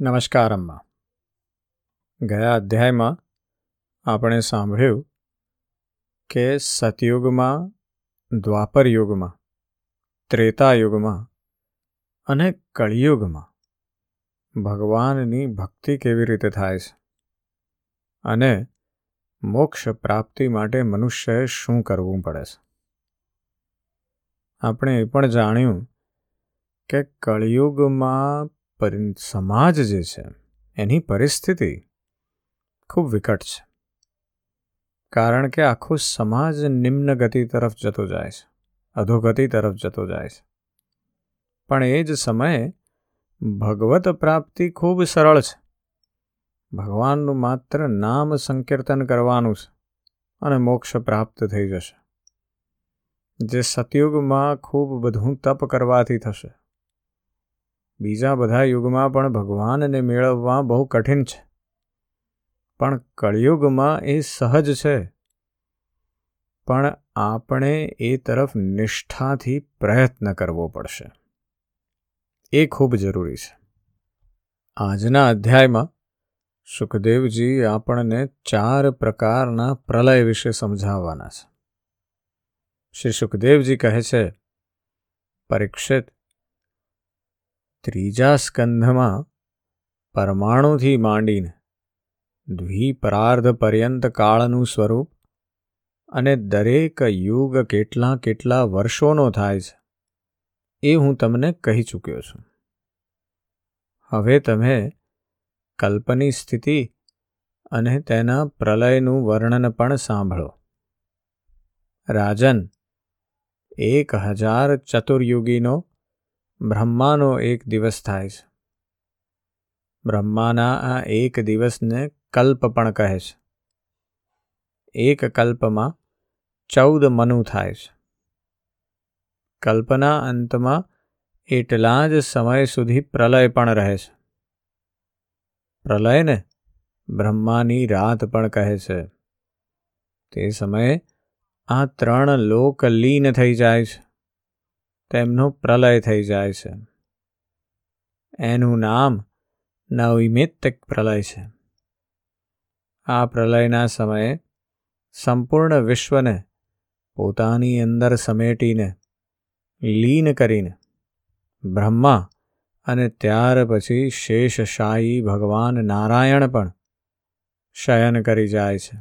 નમસ્કાર, અમ્મા. ગયા અધ્યાયમાં આપણે સાંભળ્યું કે સતયુગમાં દ્વાપર યુગમાં ત્રેતા યુગમાં અને કળિયુગમાં ભગવાનની ભક્તિ કેવી રીતે થાય છે અને મોક્ષ પ્રાપ્તિ માટે મનુષ્યએ શું કરવું પડે છે. આપણે એ પણ જાણ્યું કે કળિયુગમાં સમાજ જે છે, એની પરિસ્થિતિ ખૂબ વિકટ છે. કારણ કે આખો સમાજ નિમ્ન ગતિ તરફ જતો જાય છે અધોગતિ તરફ જતો જાય છે. પણ એ જ સમયે ભગવત પ્રાપ્તિ ખૂબ સરળ છે. ભગવાનનું માત્ર નામ સંકીર્તન કરવાનું છે અને મોક્ષ પ્રાપ્ત થઈ જશે. જે સતયુગમાં ખૂબ બધું તપ કરવાથી થશે. બીજા બધા યુગમાં પણ ભગવાનને મેળવવા બહુ કઠિન છે. પણ કળિયુગમાં એ સહજ છે. પણ આપણે એ તરફ નિષ્ઠાથી પ્રયત્ન કરવો પડશે. એ ખૂબ જરૂરી છે. આજના અધ્યાયમાં સુખદેવજી આપણને ચાર પ્રકારના પ્રલય વિશે સમજાવવાના છે. શ્રી સુખદેવજી કહે છે, પરીક્ષિત ત્રીજા સ્કંધમાં પરમાણુથી માંડીને દ્વિપરાર્ધ પર્યંત કાળનું સ્વરૂપ અને દરેક યુગ કેટલા કેટલા વર્ષોનો થાય છે, એ હું તમને કહી ચૂક્યો છું. હવે તમે કલ્પની સ્થિતિ અને તેના પ્રલયનું વર્ણન પણ સાંભળો. રાજન, એક હજાર ચતુર્યુગીનો બ્રહ્માનો એક દિવસ થાય છે. બ્રહ્માના આ એક દિવસને કલ્પ પણ કહે છે. એક કલ્પમાં ચૌદ મનુ થાય છે. કલ્પના અંતમાં એટલા જ સમય સુધી પ્રલય પણ રહે છે. પ્રલયને બ્રહ્માની રાત પણ કહે છે. તે સમયે આ ત્રણ લોક લીન થઈ જાય છે. તેમનો પ્રલય થઈ જાય છે. એનું નામ નવિમિત્તિક પ્રલય છે. આ પ્રલયના સમયે સંપૂર્ણ વિશ્વને પોતાની અંદર સમેટીને, લીન કરીને, બ્રહ્મા અને ત્યાર પછી શેષશાહી ભગવાન નારાયણ પણ શયન કરી જાય છે.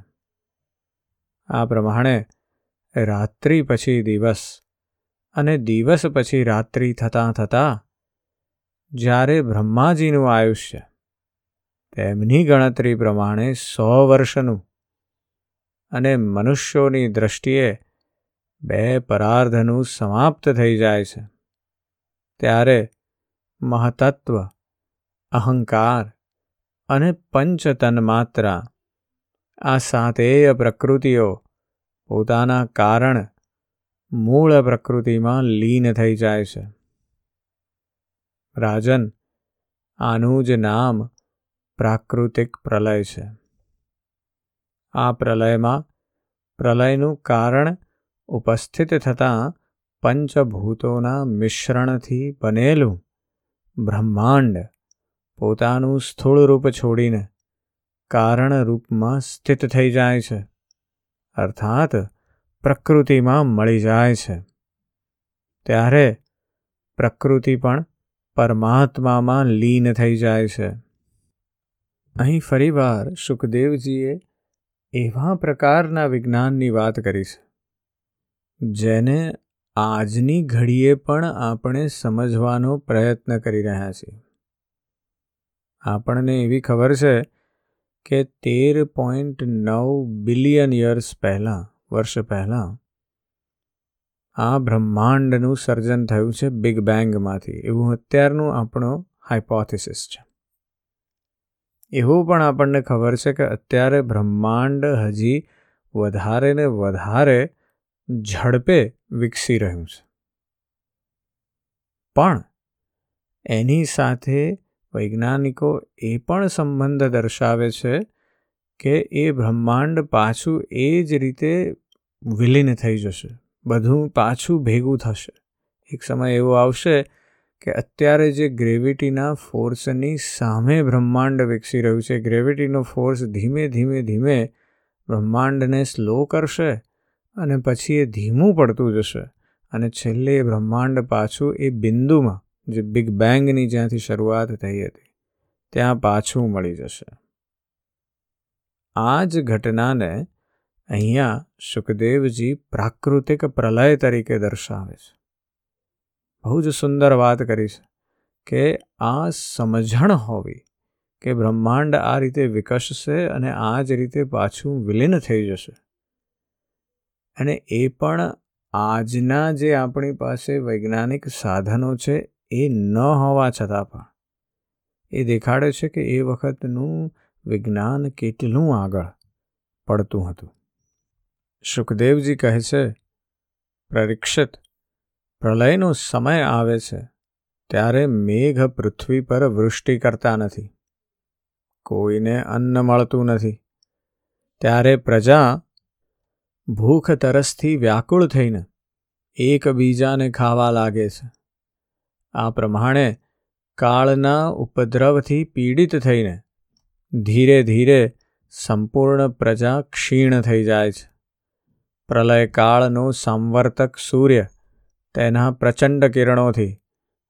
આ પ્રમાણે રાત્રિ પછી દિવસ અને દિવસ પછી રાત્રિ થતાં થતાં જ્યારે બ્રહ્માજીનું આયુષ્ય તેમની ગણતરી પ્રમાણે સો વર્ષનું અને મનુષ્યોની દ્રષ્ટિએ બે પરાર્ધનું સમાપ્ત થઈ જાય છે, ત્યારે મહતત્વ, અહંકાર અને પંચતન માત્રા આ સાતેય પ્રકૃતિઓ પોતાના કારણ મૂળ પ્રકૃતિમાં લીન થઈ જાય છે. રાજન, આનું જ નામ પ્રાકૃતિક પ્રલય છે. આ પ્રલયમાં પ્રલયનું કારણ ઉપસ્થિત થતાં પંચભૂતોના મિશ્રણથી બનેલું બ્રહ્માંડ પોતાનું સ્થૂળ રૂપ છોડીને કારણ રૂપમાં સ્થિત થઈ જાય છે. અર્થાત પ્રકૃતિમાં મળી જાય છે. ત્યારે પ્રકૃતિ પણ પરમાત્મામાં લીન થઈ જાય છે. અહીં ફરીવાર સુખદેવજીએ એવા પ્રકારના વિજ્ઞાનની વાત કરી છે, જેને આજની ઘડીએ પણ આપણે સમજવાનો પ્રયત્ન કરી રહ્યા છીએ. આપણને એવી ખબર છે કે તેર પોઈન્ટ નવ બિલિયન યર્સ પહેલાં વર્ષ પહેલાં, આ બ્રહ્માંડનું સર્જન થયું છે બિગ બેંગમાંથી એવું અત્યારનું આપણો હાઇપોથિસિસ છે. એવું પણ આપણને ખબર છે કે અત્યારે બ્રહ્માંડ હજી વધારે ને વધારે ઝડપે વિકસી રહ્યું છે. પણ એની સાથે વૈજ્ઞાનિકો એ પણ સંબંધ દર્શાવે છે કે એ બ્રહ્માંડ પાછું એ જ રીતે વિલીન થઈ જશે. બધું પાછું ભેગું થશે. એક સમય એવો આવશે કે અત્યારે જે ગ્રેવિટીના ફોર્સની સામે બ્રહ્માંડ વિકસી રહ્યું છે, ગ્રેવિટીનો ફોર્સ ધીમે ધીમે ધીમે બ્રહ્માંડને સ્લો કરશે અને પછી એ ધીમું પડતું જશે અને છેલ્લે એ બ્રહ્માંડ પાછું એ બિંદુમાં, જે બિગ બેંગની જ્યાંથી શરૂઆત થઈ હતી, ત્યાં પાછું મળી જશે. આ જ ઘટનાને અહીંયા સુખદેવજી પ્રાકૃતિક પ્રલય તરીકે દર્શાવે છે. બહુ જ સુંદર વાત કરી છે કે આ સમજણ હોવી કે બ્રહ્માંડ આ રીતે વિકસશે અને આ જ રીતે પાછું વિલીન થઈ જશે. અને એ પણ આજના જે આપણી પાસે વૈજ્ઞાનિક સાધનો છે એ ન હોવા છતાં પણ. એ દેખાડે છે કે એ વખતનું વિજ્ઞાન કેટલું આગળ પડતું હતું. સુખદેવજી કહે છે, પરીક્ષિત પ્રલયનો સમય આવે છે, ત્યારે મેઘ પૃથ્વી પર વૃષ્ટિ કરતા નથી. કોઈને અન્ન મળતું નથી. ત્યારે પ્રજા ભૂખ તરસથી વ્યાકુળ થઈને એકબીજાને ખાવા લાગે છે. આ પ્રમાણે કાળના ઉપદ્રવથી પીડિત થઈને ધીરે ધીરે સંપૂર્ણ પ્રજા ક્ષીણ થઈ જાય છે. પ્રલય કાળનો સંવર્તક સૂર્ય તેના પ્રચંડ કિરણોથી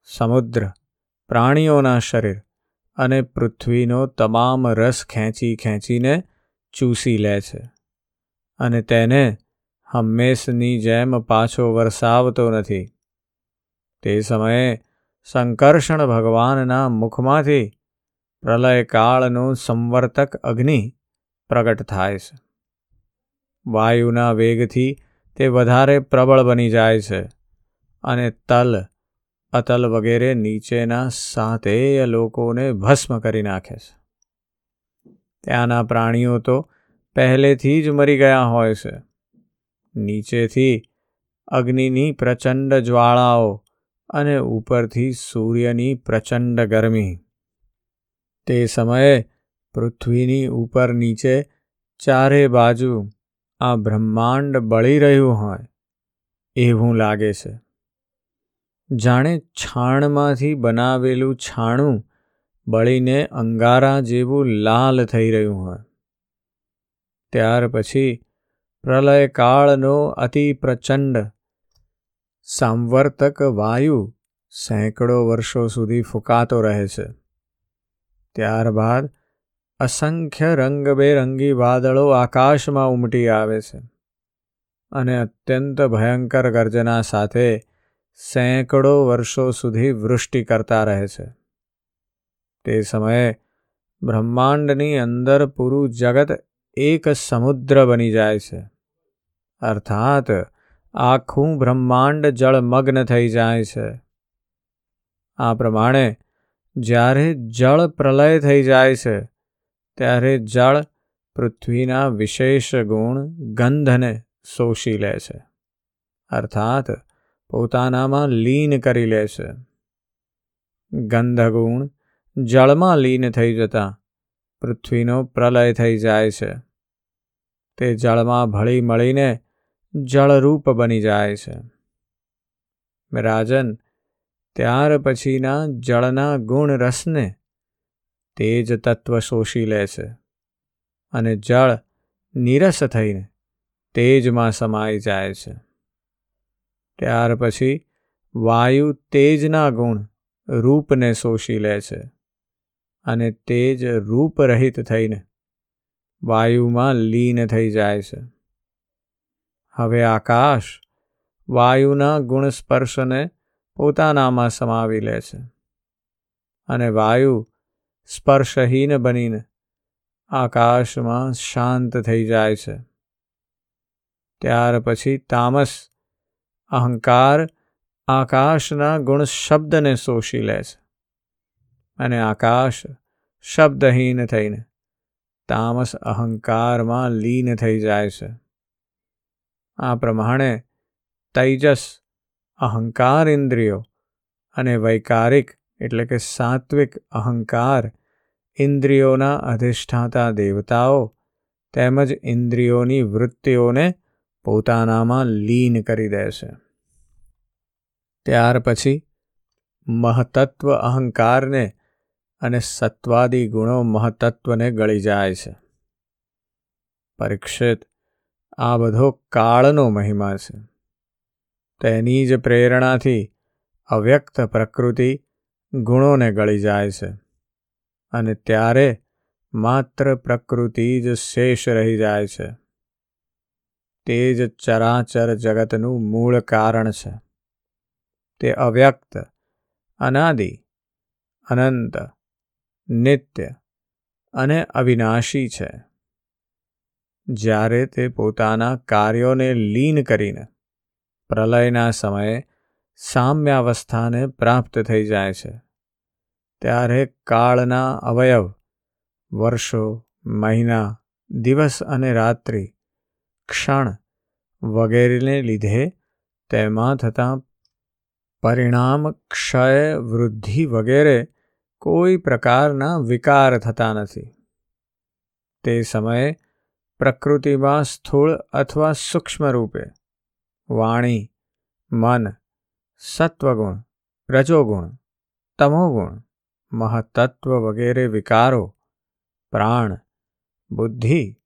સમુદ્ર, પ્રાણીઓના શરીર અને પૃથ્વીનો તમામ રસ ખેંચી ખેંચીને ચૂસી લે છે અને તેને હંમેશની જેમ પાછો વરસાવતો નથી. તે સમયે સંકર્ષણ ભગવાનના મુખમાંથી પ્રલય કાળનું સંવર્તક અગ્નિ પ્રગટ થાય છે. વાયુના વેગથી તે વધારે પ્રબળ બની જાય છે અને તલ, અતલ વગેરે નીચેના સાતેય લોકોને ભસ્મ કરી નાખે છે. ત્યાંના પ્રાણીઓ તો પહેલેથી જ મરી ગયા હોય છે. નીચેથી અગ્નિની પ્રચંડ જ્વાળાઓ અને ઉપરથી સૂર્યની પ્રચંડ ગરમી. તે સમયે પૃથ્વીની ઉપર નીચે ચારે બાજુ આ બ્રહ્માંડ બળી રહ્યું હોય એવું લાગે છે. જાણે છાણમાંથી બનાવેલું છાણું બળીને અંગારા જેવું લાલ થઈ રહ્યું હોય. ત્યાર પછી પ્રલય કાળનો અતિ પ્રચંડ સાંવર્તક વાયુ સેંકડો વર્ષો સુધી ફૂંકાતો રહે છે. ત્યારબાદ અસંખ્ય રંગબેરંગી વાદળો આકાશમાં ઉમટી આવે છે અને અત્યંત ભયંકર ગર્જના સાથે સેંકડો વર્ષો સુધી વૃષ્ટિ કરતા રહે છે. તે સમયે બ્રહ્માંડની અંદર પૂરું જગત એક સમુદ્ર બની જાય છે. અર્થાત આખું બ્રહ્માંડ જળમગ્ન થઈ જાય છે. આ પ્રમાણે જ્યારે જળ પ્રલય થઈ જાય છે, ત્યારે જળ પૃથ્વીના વિશેષ ગુણ ગંધને શોષી લે છે. અર્થાત, પોતાનામાં લીન કરી લે છે. ગંધગુણ જળમાં લીન થઈ જતા પૃથ્વીનો પ્રલય થઈ જાય છે. તે જળમાં ભળી મળીને જળરૂપ બની જાય છે. રાજન ત્યાર પછીના જળના ગુણ રસને તેજ તત્વ શોષી લે છે અને જળ નિરસ થઈને તેજમાં સમાઈ જાય છે. ત્યાર પછી વાયુ તેજના ગુણ રૂપને શોષી લે છે અને તેજ રૂપરહિત થઈને વાયુમાં લીન થઈ જાય છે. હવે આકાશ વાયુના ગુણ સ્પર્શને પોતાનામાં સમાવી લે છે. અને વાયુ સ્પર્શહીન બનીને આકાશમાં શાંત થઈ જાય છે. ત્યાર પછી તામસ અહંકાર આકાશના ગુણ શબ્દને શોષી લે છે. અને આકાશ શબ્દહીન થઈને તામસ અહંકારમાં લીન થઈ જાય છે. આ પ્રમાણે તૈજસ અહંકાર ઇન્દ્રિયો અને વૈકારિક, એટલે કે સાત્વિક અહંકાર, ઇન્દ્રિયોના અધિષ્ઠાતા દેવતાઓ તેમજ ઇન્દ્રિયોની વૃત્તિઓને પોતાનામાં લીન કરી દે છે. ત્યાર પછી મહતત્વ અહંકારને અને સત્વાદી ગુણો મહતત્વને ગળી જાય છે. પરીક્ષિત આ બધો કાળનો મહિમા છે. તેની જ પ્રેરણાથી અવ્યક્ત પ્રકૃતિ ગુણોને ગળી જાય છે અને ત્યારે માત્ર પ્રકૃતિ જ શેષ રહી જાય છે. તે જ ચરાચર જગતનું મૂળ કારણ છે. તે અવ્યક્ત, અનાદિ, અનંત, નિત્ય અને અવિનાશી છે. જ્યારે તે પોતાના કાર્યોને લીન કરીને પ્રલયના સમયે સામ્યાવસ્થાને પ્રાપ્ત થઈ જાય છે. ત્યારે કાળના અવયવ, વર્ષો, મહિના, દિવસ અને રાત્રિ, ક્ષણ વગેરેને લીધે તેમાં થતાં પરિણામ, ક્ષય, વૃદ્ધિ વગેરે કોઈ પ્રકારના વિકાર થતા નથી. તે સમયે પ્રકૃતિમાં સ્થૂળ અથવા સૂક્ષ્મ રૂપે વાણી, મન, સત્વગુણ, રજોગુણ, તમોગુણ, મહતત્વ વગેરે વિકારો, પ્રાણ, બુદ્ધિ,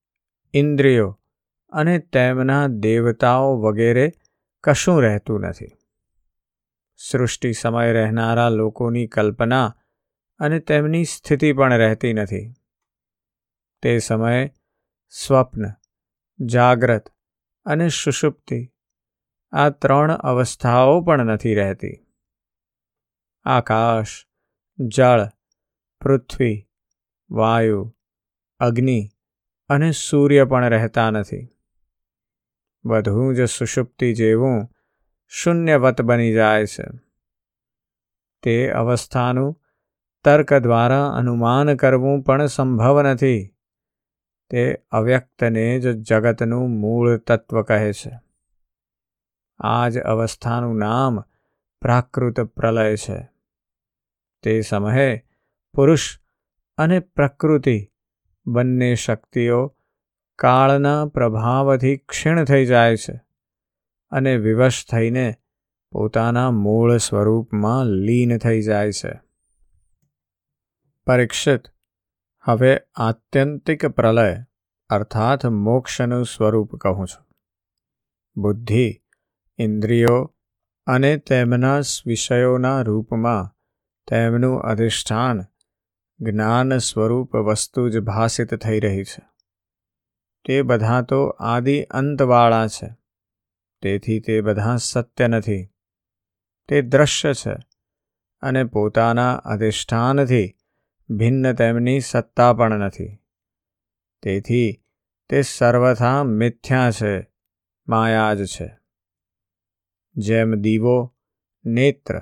ઇન્દ્રિયો અને તેમના દેવતાઓ વગેરે કશું રહેતું નથી. સૃષ્ટિ સમય રહેનારા લોકોની કલ્પના અને તેમની સ્થિતિ પણ રહેતી નથી. તે સમયે સ્વપ્ન, જાગ્રત અને સુષુપ્તિ આ ત્રણ અવસ્થાઓ પણ નથી રહેતી. આકાશ, જળ, પૃથ્વી, વાયુ, અગ્નિ અને સૂર્ય પણ રહેતા નથી. બધું જ સુષુપ્તિ જેવું શૂન્યવત બની જાય છે. તે અવસ્થાનું તર્ક દ્વારા અનુમાન કરવું પણ સંભવ નથી. તે અવ્યક્તને જ જગતનું મૂળ તત્વ કહે છે. આ જ અવસ્થાનું નામ પ્રાકૃત પ્રલય છે. તે સમયે પુરુષ અને પ્રકૃતિ બંને શક્તિઓ કાળના પ્રભાવથી ક્ષીણ થઈ જાય છે અને વિવશ થઈને પોતાના મૂળ સ્વરૂપમાં લીન થઈ જાય છે. પરીક્ષિત, હવે આત્યંતિક પ્રલય, અર્થાત મોક્ષનું સ્વરૂપ કહું છું. બુદ્ધિ ઇન્દ્રિયો અને તેમના વિષયોના રૂપમાં તેમનું અધિષ્ઠાન જ્ઞાન સ્વરૂપ વસ્તુ જ ભાષિત થઈ રહી છે. તે બધા તો આદિ અંતવાળા છે. તેથી તે બધા સત્ય નથી. તે દ્રશ્ય છે અને પોતાના અધિષ્ઠાનથી ભિન્ન તેમની સત્તા પણ નથી. તેથી તે સર્વથા મિથ્યા છે, માયા જ છે. જેમ દીવો, નેત્ર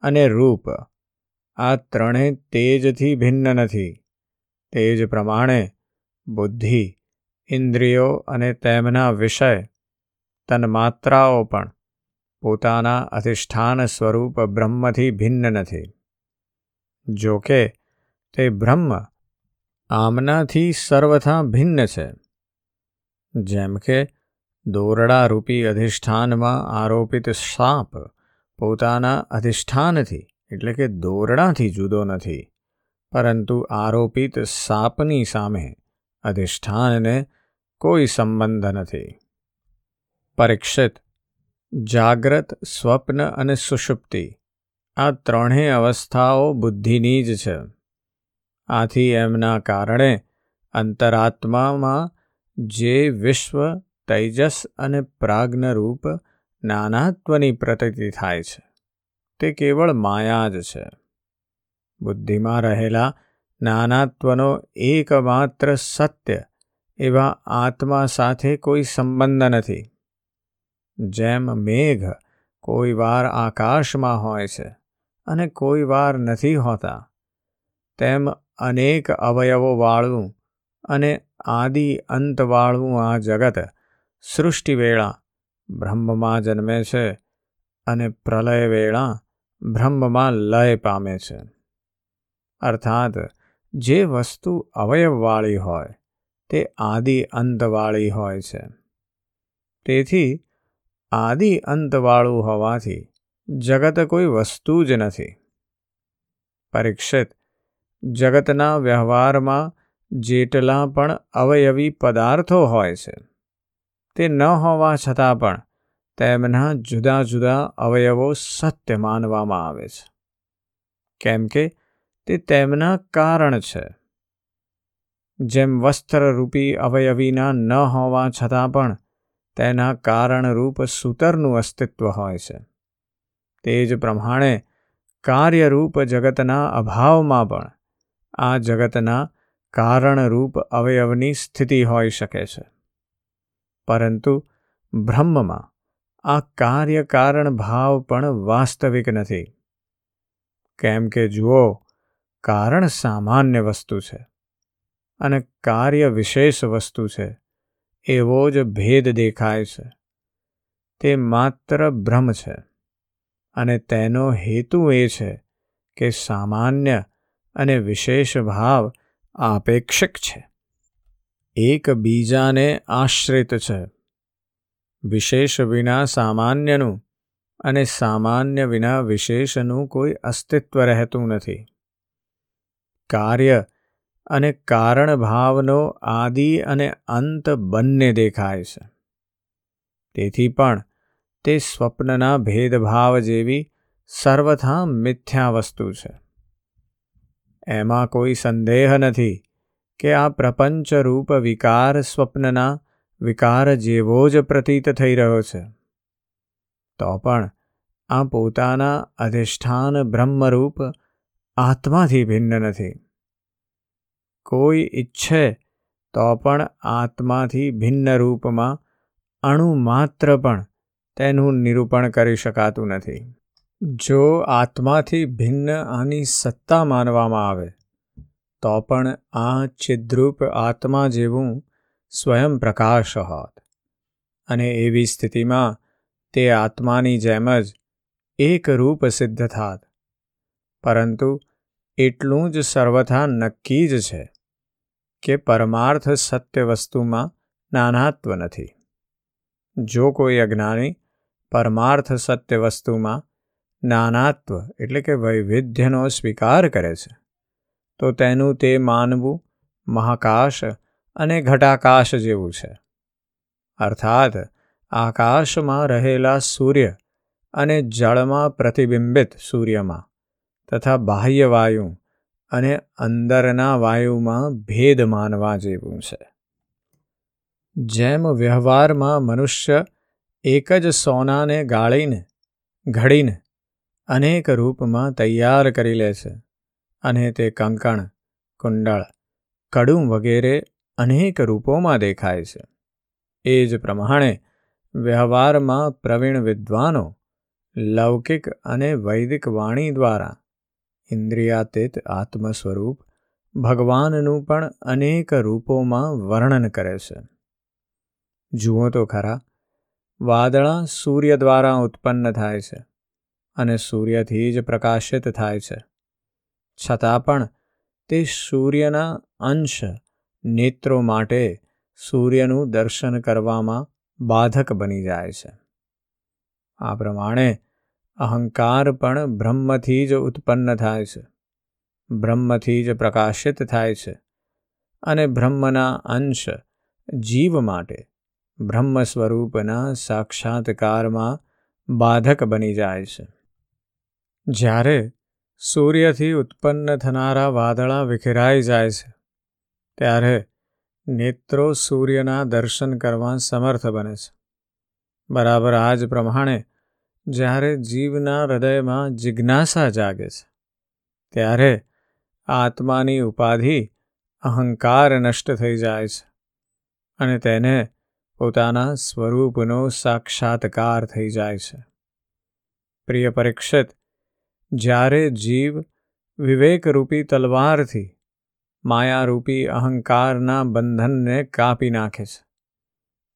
અને રૂપ, આ ત્રણેય તેજથી ભિન્ન નથી. તેજ પ્રમાણે બુદ્ધિ, ઇન્દ્રિયો અને તેમના વિષય, તન્માત્રાઓ પણ પોતાના અધિષ્ઠાન સ્વરૂપ બ્રહ્મથી ભિન્ન નથી. જો કે, તે બ્રહ્મ આમનાથી સર્વથા ભિન્ન છે. જેમ કે દોરડારૂપી અધિષ્ઠાનમાં આરોપિત સાપ પોતાના અધિષ્ઠાનથી, એટલે કે દોરડાથી જુદો નથી, પરંતુ આરોપિત સાપની સામે અધિષ્ઠાનને કોઈ સંબંધ નથી. પરીક્ષિત, જાગ્રત સ્વપ્ન અને સુષુપ્તિ, આ ત્રણેય અવસ્થાઓ બુદ્ધિની જ છે. આથી એમના કારણે અંતરાત્મામાં જે વિશ્વ તૈજસ અને પ્રાજ્ઞરૂપ નાનાત્વની પ્રતીતિ થાય છે. તે કેવળ માયા જ છે. બુદ્ધિમાં રહેલા નાનાત્વનો એકમાત્ર સત્ય એવા આત્મા સાથે કોઈ સંબંધ નથી. જેમ મેઘ કોઈ વાર આકાશમાં હોય છે અને કોઈ વાર નથી હોતા, તેમ અનેક અવયવોવાળું અને આદિ અંતવાળું આ જગત સૃષ્ટિવેળા બ્રહ્મમાં જન્મે છે અને પ્રલય વેળા બ્રહ્મમાં લય પામે છે. અર્થાત, જે વસ્તુ અવયવવાળી હોય, તે આદિ અંતવાળી હોય છે. તેથી, આદિ અંતવાળું હોવાથી જગત કોઈ વસ્તુ જ નથી. પરીક્ષિત, જગતના વ્યવહારમાં જેટલા પણ અવયવી પદાર્થો હોય છે તે ન હોવા છતાં પણ તેમના જુદા જુદા અવયવો સત્ય માનવામાં આવે છે. કેમ કે તે તેમના કારણ છે. જેમ વસ્ત્રરૂપી અવયવીના ન હોવા છતાં પણ તેના કારણરૂપ સૂતરનું અસ્તિત્વ હોય છે. તે જ પ્રમાણે કાર્યરૂપ જગતના અભાવમાં પણ આ જગતના કારણરૂપ અવયવની સ્થિતિ હોઈ શકે છે. પરંતુ બ્રહ્મમાં આ કાર્યકારણ ભાવ પણ વાસ્તવિક નથી. કેમ કે જુઓ, કારણ સામાન્ય વસ્તુ છે અને કાર્ય વિશેષ વસ્તુ છે, એવો જ ભેદ દેખાય છે. તે માત્ર બ્રહ્મ છે અને તેનો હેતુ એ છે કે સામાન્ય અને વિશેષ ભાવ આપેક્ષિક છે. એક બીજાને આશ્રિત છે. વિશેષ વિના સામાન્યનું અને સામાન્ય વિના વિશેષનું કોઈ અસ્તિત્વ રહેતું નથી. કાર્ય અને કારણ ભાવનો આદિ અને અંત બંને દેખાય છે. તેથી પણ તે સ્વપ્નના ભેદભાવ જેવી સર્વથા મિથ્યા વસ્તુ છે. એમાં કોઈ સંદેહ નથી કે આ પ્રપંચરૂપ વિકાર સ્વપ્નના વિકાર જેવો જ પ્રતીત થઈ રહ્યો છે. તો પણ આ પોતાના અધિષ્ઠાન બ્રહ્મરૂપ આત્માથી ભિન્ન નથી. કોઈ ઈચ્છે તો પણ આત્માથી ભિન્ન રૂપમાં અણુ માત્ર પણ તેનું નિરૂપણ કરી શકાતું નથી. જો આત્માથી ભિન્ન આની સત્તા માનવામાં આવે તો પણ આ છિદ્રુપ આત્મા જેવું સ્વયં પ્રકાશ હોત અને એવી સ્થિતિમાં તે આત્માની જેમ જ એક રૂપ સિદ્ધ થાત પરંતુ એટલું જ સર્વથા નક્કી જ છે કે પરમાર્થ સત્ય વસ્તુમાં નાનાત્વ નથી જો કોઈ અજ્ઞાની પરમાર્થ સત્ય વસ્તુમાં નાનાત્વ એટલે કે વૈવિધ્યનો સ્વીકાર કરે છે તો તેનું તે માનવું મહાકાશ અને ઘટાકાશ જેવું છે. અર્થાત, આકાશમાં રહેલા સૂર્ય અને જળમાં પ્રતિબિંબિત સૂર્યમાં તથા બાહ્ય વાયુ અને અંદરના વાયુમાં ભેદ માનવા જેવું છે. જેમ વ્યવહારમાં મનુષ્ય એક જ સોનાને ગાળીને, ઘડીને અનેક રૂપમાં તૈયાર કરી લે છે અને તે કંકણ, કુંડળ, કડું વગેરે અનેક રૂપોમાં દેખાય છે. એ જ પ્રમાણે વ્યવહારમાં પ્રવીણ વિદ્વાનો લૌકિક અને વૈદિક વાણી દ્વારા ઇન્દ્રિયાતીત આત્મ સ્વરૂપ ભગવાનનું પણ અનેક રૂપોમાં વર્ણન કરે છે. જુઓ તો ખરા, વાદળા સૂર્ય દ્વારા ઉત્પન્ન થાય છે અને સૂર્યથી જ પ્રકાશિત થાય છે. છતાં પણ તે સૂર્યના અંશ નેત્રો માટે સૂર્યનું દર્શન કરવામાં બાધક બની જાય છે. આ પ્રમાણે અહંકાર પણ બ્રહ્મથી જ ઉત્પન્ન થાય છે. બ્રહ્મથી જ પ્રકાશિત થાય છે અને બ્રહ્મના અંશ જીવ માટે બ્રહ્મ સ્વરૂપના સાક્ષાત્કારમાં બાધક બની જાય છે. જ્યારે સૂર્યથી ઉત્પન્ન થનારા વાદળા વિખેરાઈ જાય છે. ત્યારે નેત્રો સૂર્યના દર્શન કરવા સમર્થ બને છે. બરાબર આ જ પ્રમાણે જ્યારે જીવના હૃદયમાં જિજ્ઞાસા જાગે છે, ત્યારે આત્માની ઉપાધિ અહંકાર નષ્ટ થઈ જાય છે અને તેને પોતાના સ્વરૂપનો સાક્ષાત્કાર થઈ જાય છે. પ્રિય પરીક્ષિત જ્યારે જીવ વિવેકરૂપી તલવારથી માયારૂપી અહંકારના બંધનને કાપી નાખે છે,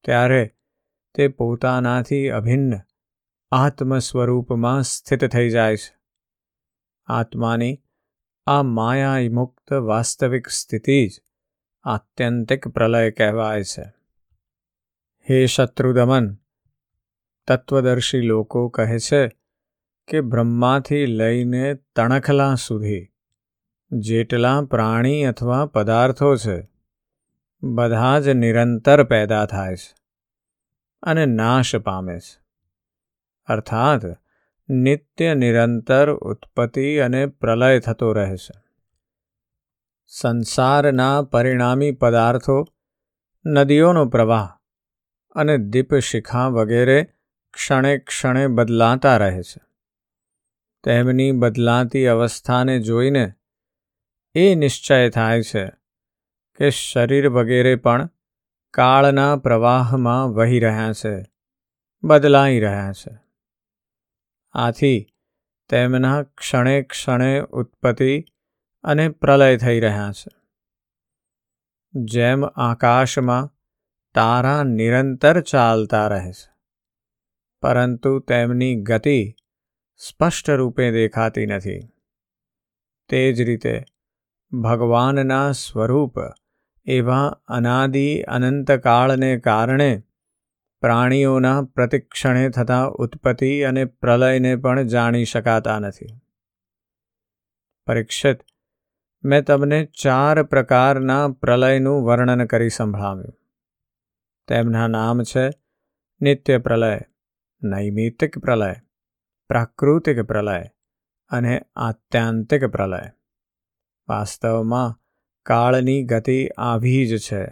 ત્યારે તે પોતાનાથી અભિન્ન આત્મ સ્વરૂપમાં સ્થિત થઈ જાય છે. આત્માની આ માયા મુક્ત વાસ્તવિક સ્થિતિ જ આત્યંતિક પ્રલય કહેવાય છે. હે શત્રુદમન, તત્વદર્શી લોકો કહે છે કે બ્રહ્માથી લઈને તણખલા સુધી, જેટલા પ્રાણી અથવા પદાર્થો છે, બધા જ નિરંતર પેદા થાય છે અને નાશ પામે છે. અર્થાત, નિત્ય નિરંતર ઉત્પત્તિ અને પ્રલય થતો રહે છે. સંસારના પરિણામી પદાર્થો, નદીઓનો પ્રવાહ અને દીપશિખા વગેરે ક્ષણે ક્ષણે બદલાતા રહે છે. તેમની બદલાતી અવસ્થાને જોઈને એ નિશ્ચય થાય છે કે શરીર વગેરે પણ કાળના પ્રવાહમાં વહી રહ્યા છે, બદલાઈ રહ્યા છે. આથી તેમના ક્ષણે ક્ષણે ઉત્પત્તિ અને પ્રલય થઈ રહ્યા છે. જેમ આકાશમાં તારા નિરંતર ચાલતા રહે છે, પરંતુ તેમની ગતિ સ્પષ્ટ રૂપે દેખાતી નથી. તે જ રીતે ભગવાનના સ્વરૂપ એવા અનાદિ અનંતકાળને કારણે પ્રાણીઓના પ્રતિક્ષણે થતા ઉત્પત્તિ અને પ્રલયને પણ જાણી શકાતા નથી. પરીક્ષિત, મેં તમને ચાર પ્રકારના પ્રલયનું વર્ણન કરી સંભળાવ્યું. તેમના નામ છે નિત્ય પ્રલય નૈમિતિક પ્રલય પ્રાકૃતિક પ્રલય અને આત્યાંતિક પ્રલય. વાસ્તવમાં કાળની ગતિ આવી જ છે.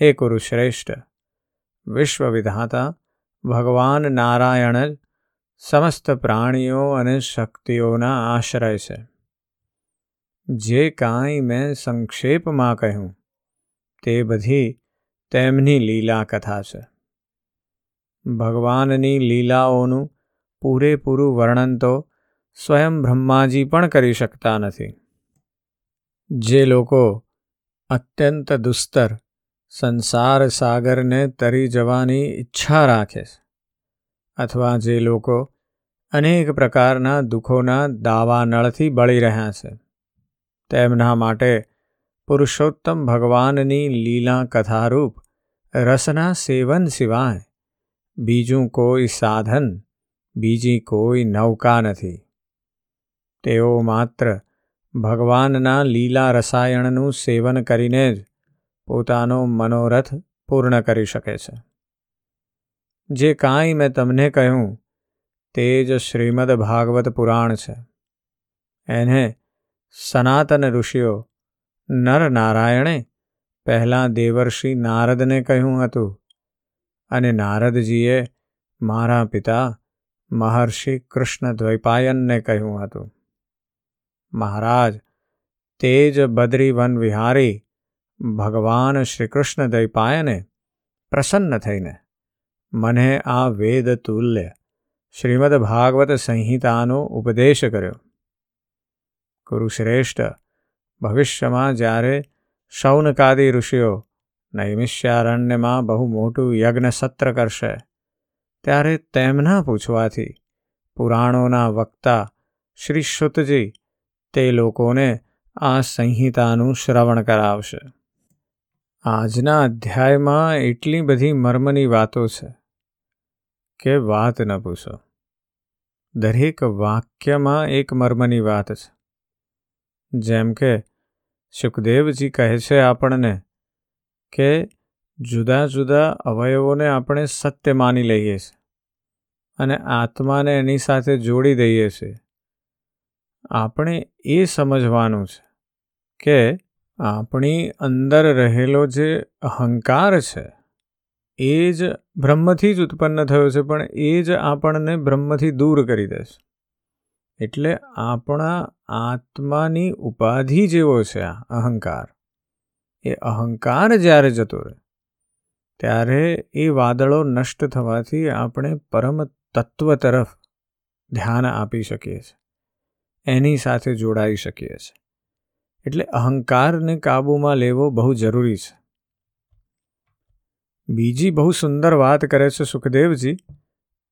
હે કુરુશ્રેષ્ઠ, વિશ્વવિધાતા, ભગવાન નારાયણ જ સમસ્ત પ્રાણીઓ અને શક્તિઓના આશ્રય છે. જે કાંઈ મેં સંક્ષેપમાં કહ્યું, તે બધી તેમની લીલા કથા છે. ભગવાનની લીલાઓનું પૂરેપૂરું વર્ણન તો સ્વયં બ્રહ્માજી પણ કરી શકતા નથી. જે લોકો અત્યંત દુસ્તર સંસાર સાગરને તરી જવાની ઈચ્છા રાખે છે અથવા જે લોકો અનેક પ્રકારના દુઃખોના દાવાનળથી બળી રહ્યા છે, તેમના માટે પુરુષોત્તમ ભગવાનની લીલા કથારૂપ રસના સેવન સિવાય બીજું કોઈ સાધન બીજી કોઈ નૌકા નથી. તેઓ માત્ર ભગવાનના લીલા રસાયણનું સેવન કરીને જ પોતાનો મનોરથ પૂર્ણ કરી શકે છે. જે કાંઈ મેં તમને કહ્યું, તે જ શ્રીમદ ભાગવત પુરાણ છે. એને સનાતન ઋષિઓ નર નારાયણે પહેલાં દેવર્ષિ નારદને કહ્યું હતું અને નારદજીએ મારા પિતા મહર્ષિ કૃષ્ણ દ્વૈપાયનને કહ્યું હતું. મહારાજ તે જ બદ્રીવન વિહારી ભગવાન શ્રીકૃષ્ણ દ્વૈપાયને પ્રસન્ન થઈને મને આ વેદ તુલ્ય શ્રીમદ ભાગવત સંહિતાનો ઉપદેશ કર્યો. કુરુશ્રેષ્ઠ, ભવિષ્યમાં જ્યારે શૌનકાદી ઋષિઓ નૈમિષ્યારણ્યમાં બહુ મોટું યજ્ઞ સત્ર કરશે ત્યારે તેમના પૂછવાથી પુરાણોના વક્તા શ્રી શુતજી તે લોકોને આ સંહિતાનું શ્રવણ કરાવશે. આજના અધ્યાયમાં એટલી બધી મર્મની વાતો છે કે વાત ન પૂછો. દરેક વાક્યમાં એક મર્મની વાત છે. જેમ કે સુખદેવજી કહે છે આપણને કે જુદા જુદા અવયવોને આપણે સત્ય માની લઈએ છીએ અને આત્માને એની સાથે જોડી દઈએ છીએ. આપણે એ સમજવાનું છે કે આપણી અંદર રહેલો જે અહંકાર છે, એ જ બ્રહ્મથી જ ઉત્પન્ન થયો છે, પણ એ જ આપણને બ્રહ્મથી દૂર કરી દેશે એટલે આપણા આત્માની ઉપાધિ જેવો છે આ અહંકાર. એ અહંકાર જ્યારે જતો રહે ત્યારે એ વાદળો નષ્ટ થવાથી આપણે પરમ તત્વ તરફ ધ્યાન આપી શકીએ છીએ. એની સાથે જોડાઈ શકીએ છીએ. એટલે અહંકારને કાબૂમાં લેવો બહુ જરૂરી છે. બીજી બહુ સુંદર વાત કરે છે સુખદેવજી,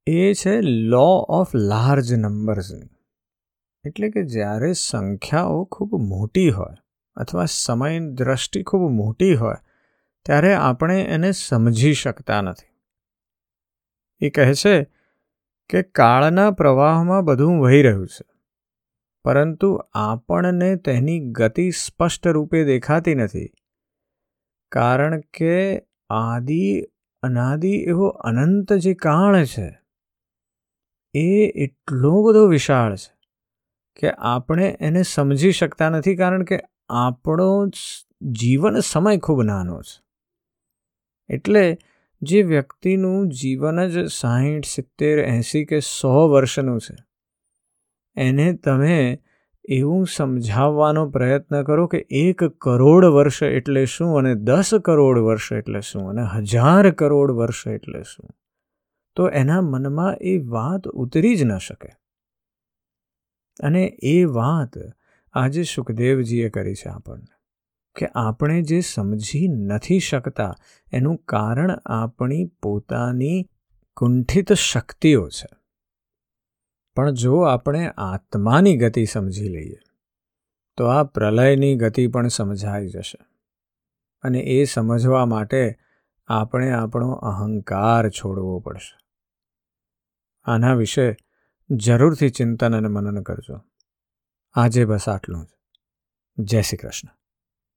એ છે લો ઓફ લાર્જ નંબર્સની એટલે કે જ્યારે સંખ્યાઓ ખૂબ મોટી હોય અથવા સમય દ્રષ્ટિ ખૂબ મોટી હોય ત્યારે આપણે એને સમજી શકતા નથી. એ કહે છે કે કાળના પ્રવાહમાં બધું વહી રહ્યું છે, પરંતુ આપણને તેની ગતિ સ્પષ્ટ રૂપે દેખાતી નથી, કારણ કે આદિ અનાદિ એવો અનંત જે કાળ છે, એ એટલો બધો વિશાળ છે કે આપણે એને સમજી શકતા નથી, કારણ કે આપણો જીવન સમય ખૂબ નાનો છે. એટલે જે વ્યક્તિનું જીવન જ સાહીઠ, સિત્તેર, એંસી કે સો વર્ષનું છે, એને તમે એવું સમજાવવાનો પ્રયત્ન કરો કે એક કરોડ વર્ષ એટલે શું અને દસ કરોડ વર્ષ એટલે શું અને હજાર કરોડ વર્ષ એટલે શું? તો એના મનમાં એ વાત ઉતરી જ ન શકે. અને એ વાત આજે સુખદેવજીએ કરી છે આપણને. કે આપણે જે સમજી નથી શકતા, એનું કારણ આપણી પોતાની કુંઠિત શક્તિઓ છે. પણ જો આપણે આત્માની ગતિ સમજી લઈએ, તો આ પ્રલયની ગતિ પણ સમજાઈ જશે. અને એ સમજવા માટે આપણે આપણો અહંકાર છોડવો પડશે. આના વિશે જરૂરથી ચિંતન અને મનન કરજો. આજે બસ આટલું જ. જય શ્રી કૃષ્ણ.